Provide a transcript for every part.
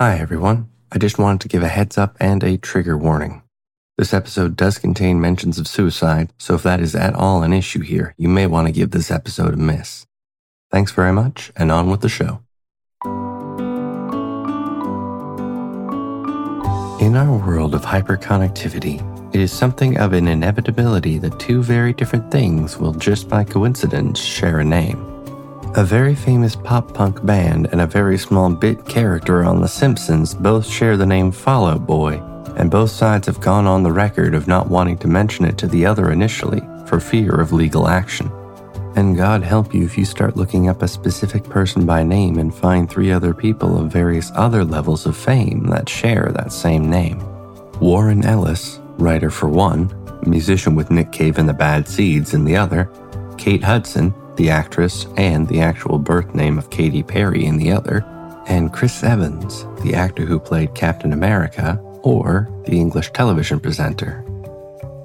Hi, everyone. I just wanted to give a heads up and a trigger warning. This episode does contain mentions of suicide, so if that is at all an issue here, you may want to give this episode a miss. Thanks very much, and on with the show. In our world of hyperconnectivity, it is something of an inevitability that two very different things will just by coincidence share a name. A very famous pop punk band and a very small bit character on The Simpsons both share the name Fall Out Boy, and both sides have gone on the record of not wanting to mention it to the other initially for fear of legal action. And God help you if you start looking up a specific person by name and find three other people of various other levels of fame that share that same name. Warren Ellis, writer for one, musician with Nick Cave and the Bad Seeds in the other, Kate Hudson, the actress and the actual birth name of Katy Perry in the other, and Chris Evans, the actor who played Captain America or the English television presenter.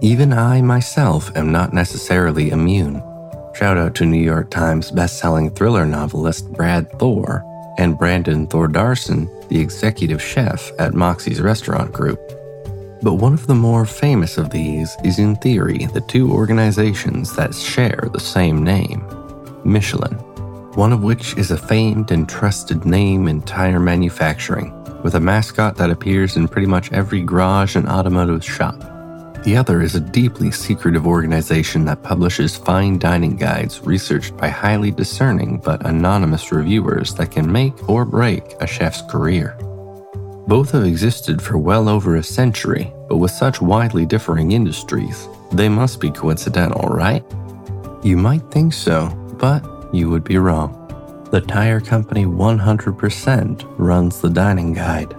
Even I myself am not necessarily immune. Shout out to New York Times best-selling thriller novelist Brad Thor and Brandon Thordarson, the executive chef at Moxie's Restaurant Group. But one of the more famous of these is, in theory, the two organizations that share the same name Michelin, one of which is a famed and trusted name in tire manufacturing, with a mascot that appears in pretty much every garage and automotive shop. The other is a deeply secretive organization that publishes fine dining guides researched by highly discerning but anonymous reviewers that can make or break a chef's career. Both have existed for well over a century, but with such widely differing industries, they must be coincidental, right? You might think so, but you would be wrong. The tire company 100% runs the dining guide.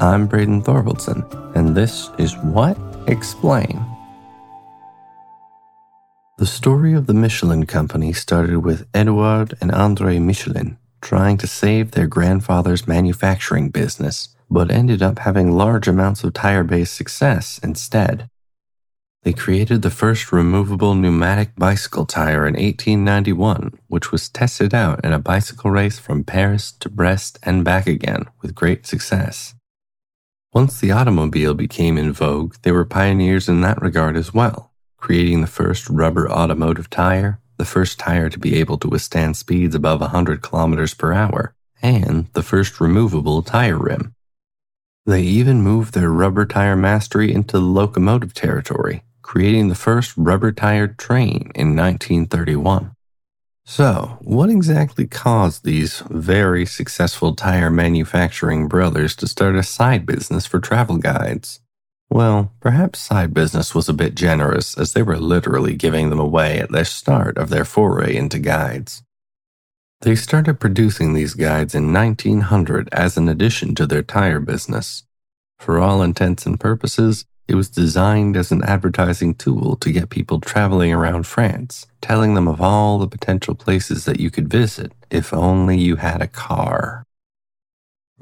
I'm Braden Thorvaldson, and this is What? Explain. The story of the Michelin Company started with Edouard and Andre Michelin trying to save their grandfather's manufacturing business, but ended up having large amounts of tire based success instead. They created the first removable pneumatic bicycle tire in 1891, which was tested out in a bicycle race from Paris to Brest and back again with great success. Once the automobile became in vogue, they were pioneers in that regard as well, creating the first rubber automotive tire, the first tire to be able to withstand speeds above 100 kilometers per hour, and the first removable tire rim. They even moved their rubber tire mastery into locomotive territory, creating the first rubber tired train in 1931. So, what exactly caused these very successful tire manufacturing brothers to start a side business for travel guides? Well, perhaps side business was a bit generous as they were literally giving them away at the start of their foray into guides. They started producing these guides in 1900 as an addition to their tire business. For all intents and purposes, it was designed as an advertising tool to get people traveling around France, telling them of all the potential places that you could visit if only you had a car.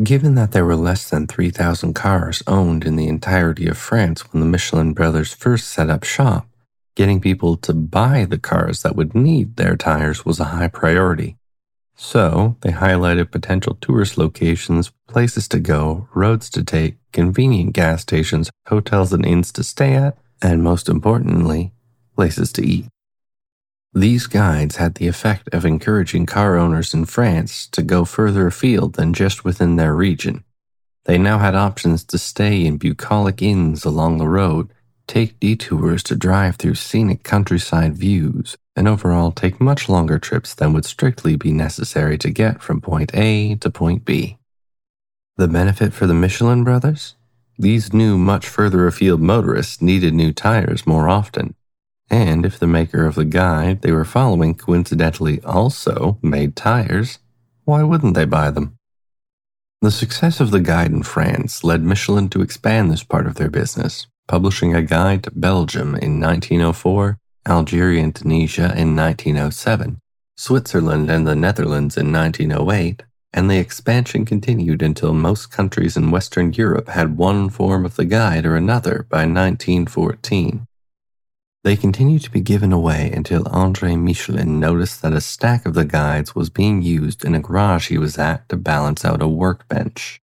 Given that there were less than 3,000 cars owned in the entirety of France when the Michelin brothers first set up shop, getting people to buy the cars that would need their tires was a high priority. So, they highlighted potential tourist locations, places to go, roads to take, convenient gas stations, hotels and inns to stay at, and most importantly, places to eat. These guides had the effect of encouraging car owners in France to go further afield than just within their region. They now had options to stay in bucolic inns along the road, take detours to drive through scenic countryside views, and overall take much longer trips than would strictly be necessary to get from point A to point B. The benefit for the Michelin brothers? These new, much further afield motorists needed new tires more often. And if the maker of the guide they were following coincidentally also made tires, why wouldn't they buy them? The success of the guide in France led Michelin to expand this part of their business, publishing a guide to Belgium in 1904 Algeria and Tunisia in 1907, Switzerland and the Netherlands in 1908, and the expansion continued until most countries in Western Europe had one form of the guide or another by 1914. They continued to be given away until Andre Michelin noticed that a stack of the guides was being used in a garage he was at to balance out a workbench.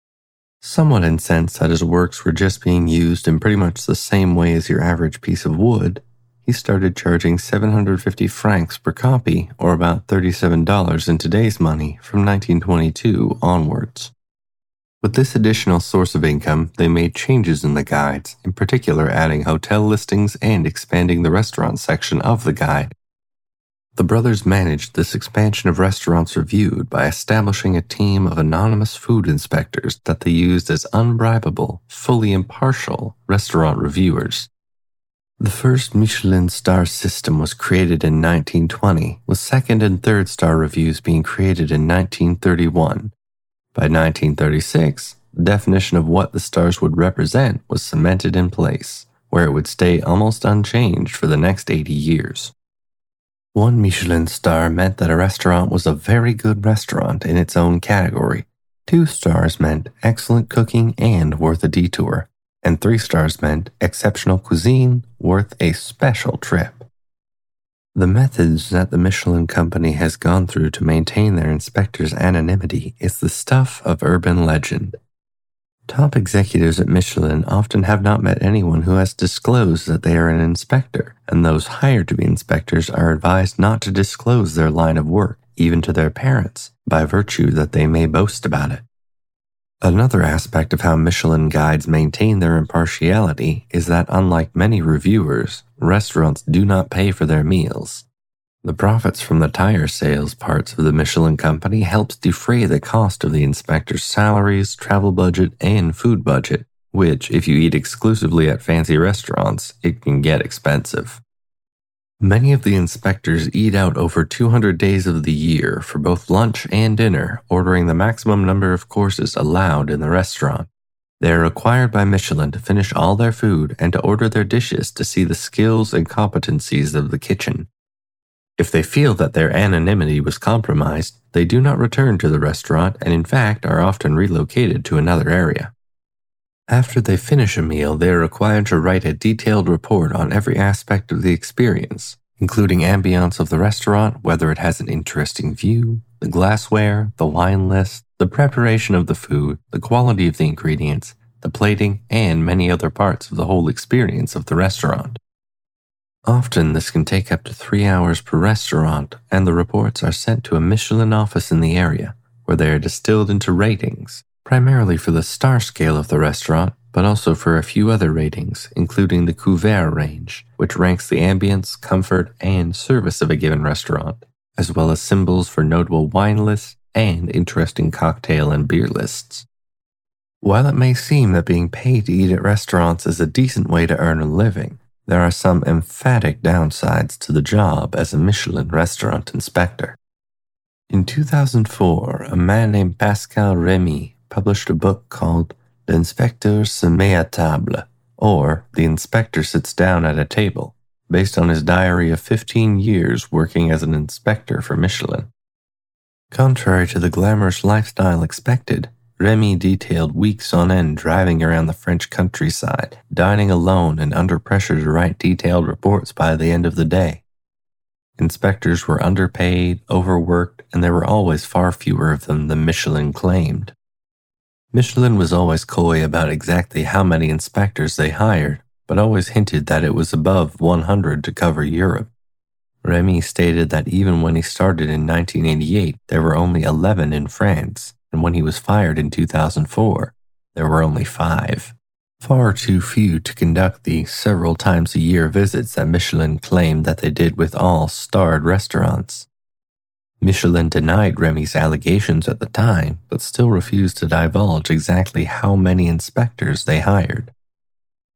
Somewhat incensed that his works were just being used in pretty much the same way as your average piece of wood, he started charging 750 francs per copy, or about $37 in today's money, from 1922 onwards. With this additional source of income, they made changes in the guides, in particular adding hotel listings and expanding the restaurant section of the guide. The brothers managed this expansion of restaurants reviewed by establishing a team of anonymous food inspectors that they used as unbribable, fully impartial restaurant reviewers. The first Michelin star system was created in 1920, with second and third star reviews being created in 1931. By 1936, the definition of what the stars would represent was cemented in place, where it would stay almost unchanged for the next 80 years. One Michelin star meant that a restaurant was a very good restaurant in its own category. Two stars meant excellent cooking and worth a detour and three stars meant exceptional cuisine worth a special trip. The methods that the Michelin Company has gone through to maintain their inspectors' anonymity is the stuff of urban legend. Top executives at Michelin often have not met anyone who has disclosed that they are an inspector, and those hired to be inspectors are advised not to disclose their line of work, even to their parents, by virtue that they may boast about it. Another aspect of how Michelin guides maintain their impartiality is that, unlike many reviewers, restaurants do not pay for their meals. The profits from the tire sales parts of the Michelin company helps defray the cost of the inspector's salaries, travel budget, and food budget, which, if you eat exclusively at fancy restaurants, it can get expensive. Many of the inspectors eat out over 200 days of the year for both lunch and dinner, ordering the maximum number of courses allowed in the restaurant. They are required by Michelin to finish all their food and to order their dishes to see the skills and competencies of the kitchen. If they feel that their anonymity was compromised, they do not return to the restaurant and, in fact, are often relocated to another area. After they finish a meal, they are required to write a detailed report on every aspect of the experience, including ambience of the restaurant, whether it has an interesting view, the glassware, the wine list, the preparation of the food, the quality of the ingredients, the plating, and many other parts of the whole experience of the restaurant. Often this can take up to three hours per restaurant, and the reports are sent to a Michelin office in the area, where they are distilled into ratings primarily for the star scale of the restaurant, but also for a few other ratings, including the Couvert range, which ranks the ambience, comfort, and service of a given restaurant, as well as symbols for notable wine lists and interesting cocktail and beer lists. While it may seem that being paid to eat at restaurants is a decent way to earn a living, there are some emphatic downsides to the job as a Michelin restaurant inspector. In 2004, a man named Pascal Remy published a book called L'Inspecteur se met à table, or The Inspector Sits Down at a Table, based on his diary of 15 years working as an inspector for Michelin. Contrary to the glamorous lifestyle expected, Remy detailed weeks on end driving around the French countryside, dining alone and under pressure to write detailed reports by the end of the day. Inspectors were underpaid, overworked, and there were always far fewer of them than Michelin claimed. Michelin was always coy about exactly how many inspectors they hired, but always hinted that it was above 100 to cover Europe. Remy stated that even when he started in 1988, there were only 11 in France, and when he was fired in 2004, there were only five. Far too few to conduct the several times a year visits that Michelin claimed that they did with all starred restaurants. Michelin denied Remy's allegations at the time, but still refused to divulge exactly how many inspectors they hired.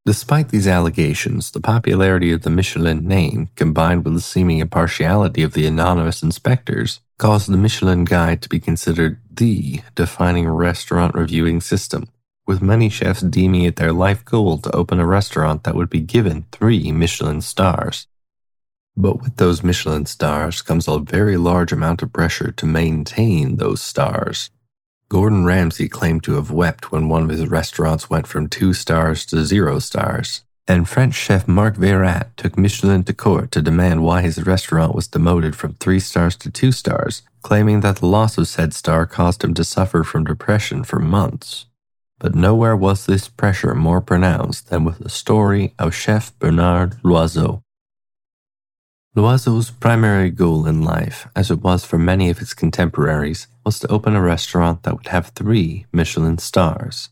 Despite these allegations, the popularity of the Michelin name, combined with the seeming impartiality of the anonymous inspectors, caused the Michelin Guide to be considered the defining restaurant reviewing system, with many chefs deeming it their life goal to open a restaurant that would be given three Michelin stars. But with those Michelin stars comes a very large amount of pressure to maintain those stars. Gordon Ramsay claimed to have wept when one of his restaurants went from two stars to zero stars. And French chef Marc Veyrat took Michelin to court to demand why his restaurant was demoted from three stars to two stars, claiming that the loss of said star caused him to suffer from depression for months. but nowhere was this pressure more pronounced than with the story of Chef Bernard Loiseau. Loiseau's primary goal in life, as it was for many of his contemporaries, was to open a restaurant that would have three Michelin stars.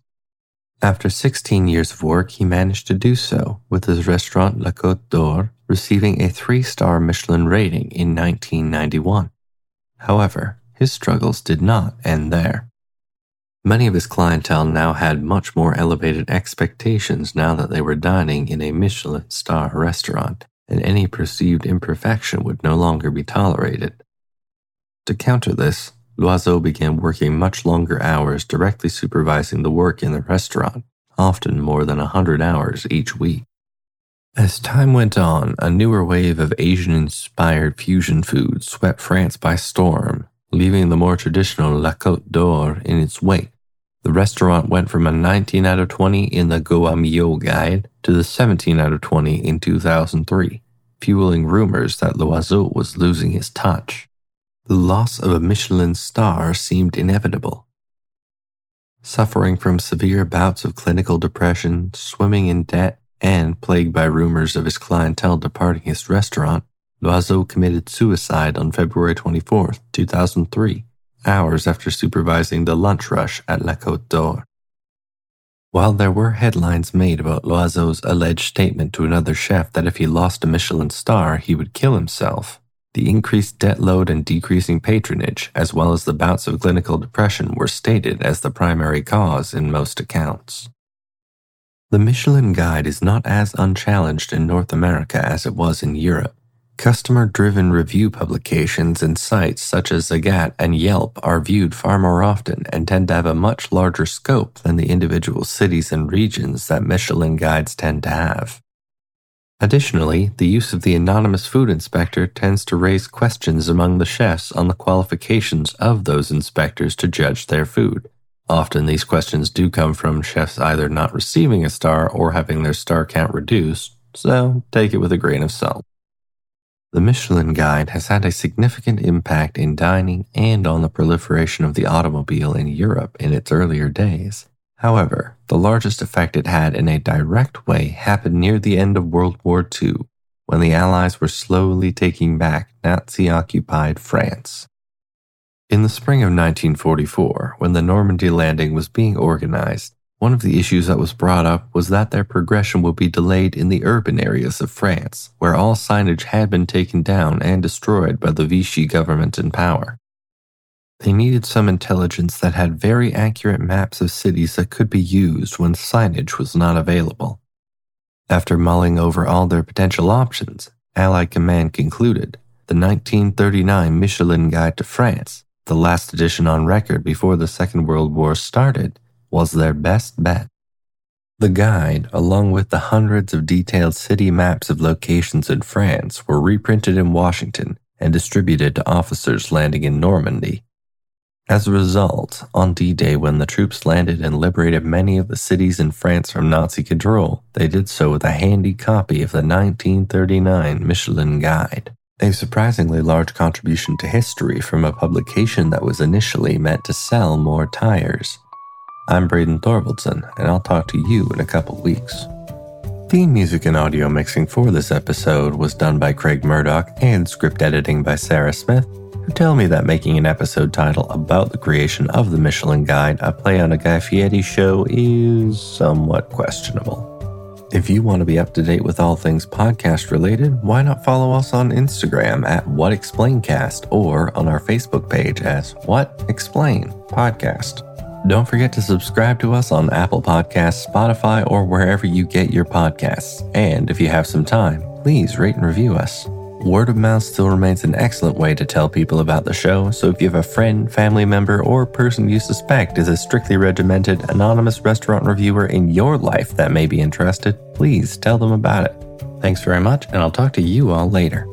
After 16 years of work, he managed to do so, with his restaurant La Côte d'Or receiving a three star Michelin rating in 1991. However, his struggles did not end there. Many of his clientele now had much more elevated expectations now that they were dining in a Michelin star restaurant, and any perceived imperfection would no longer be tolerated. To counter this, Loiseau began working much longer hours directly supervising the work in the restaurant, often more than a hundred hours each week. As time went on, a newer wave of Asian inspired fusion food swept France by storm, leaving the more traditional La Côte d'Or in its wake. The restaurant went from a 19 out of 20 in the Gault Millau Guide to the 17 out of 20 in 2003, fueling rumors that Loiseau was losing his touch. The loss of a Michelin star seemed inevitable. Suffering from severe bouts of clinical depression, swimming in debt, and plagued by rumors of his clientele departing his restaurant, Loiseau committed suicide on February 24, 2003, hours after supervising the lunch rush at La Côte d'Or. While there were headlines made about Loiseau's alleged statement to another chef that if he lost a Michelin star, he would kill himself, the increased debt load and decreasing patronage, as well as the bouts of clinical depression, were stated as the primary cause in most accounts. The Michelin Guide is not as unchallenged in North America as it was in Europe. Customer driven review publications and sites such as Zagat and Yelp are viewed far more often and tend to have a much larger scope than the individual cities and regions that Michelin guides tend to have. Additionally, the use of the anonymous food inspector tends to raise questions among the chefs on the qualifications of those inspectors to judge their food. Often these questions do come from chefs either not receiving a star or having their star count reduced, so take it with a grain of salt. The Michelin Guide has had a significant impact in dining and on the proliferation of the automobile in Europe in its earlier days. However, the largest effect it had in a direct way happened near the end of World War II, when the Allies were slowly taking back Nazi occupied France. In the spring of 1944, when the Normandy landing was being organized, one of the issues that was brought up was that their progression would be delayed in the urban areas of France, where all signage had been taken down and destroyed by the Vichy government in power. They needed some intelligence that had very accurate maps of cities that could be used when signage was not available. After mulling over all their potential options, Allied Command concluded the 1939 Michelin Guide to France, the last edition on record before the Second World War started, was their best bet. The guide, along with the hundreds of detailed city maps of locations in France, were reprinted in Washington and distributed to officers landing in Normandy as a result, on D Day, when the troops landed and liberated many of the cities in France from Nazi control, they did so with a handy copy of the 1939 Michelin Guide, a surprisingly large contribution to history from a publication that was initially meant to sell more tires. I'm Braden Thorvaldson, and I'll talk to you in a couple weeks. Theme music and audio mixing for this episode was done by Craig Murdoch and script editing by Sarah Smith who tell me that making an episode title about the creation of the Michelin Guide a play on a Guy Fieri show is somewhat questionable. If you want to be up to date with all things podcast related, why not follow us on Instagram at What Explaincast or on our Facebook page as What Explain Podcast. Don't forget to subscribe to us on Apple Podcasts, Spotify, or wherever you get your podcasts. And if you have some time, please rate and review us. Word of mouth still remains an excellent way to tell people about the show, so if you have a friend, family member, or person you suspect is a strictly regimented, anonymous restaurant reviewer in your life that may be interested, please tell them about it. Thanks very much, and I'll talk to you all later.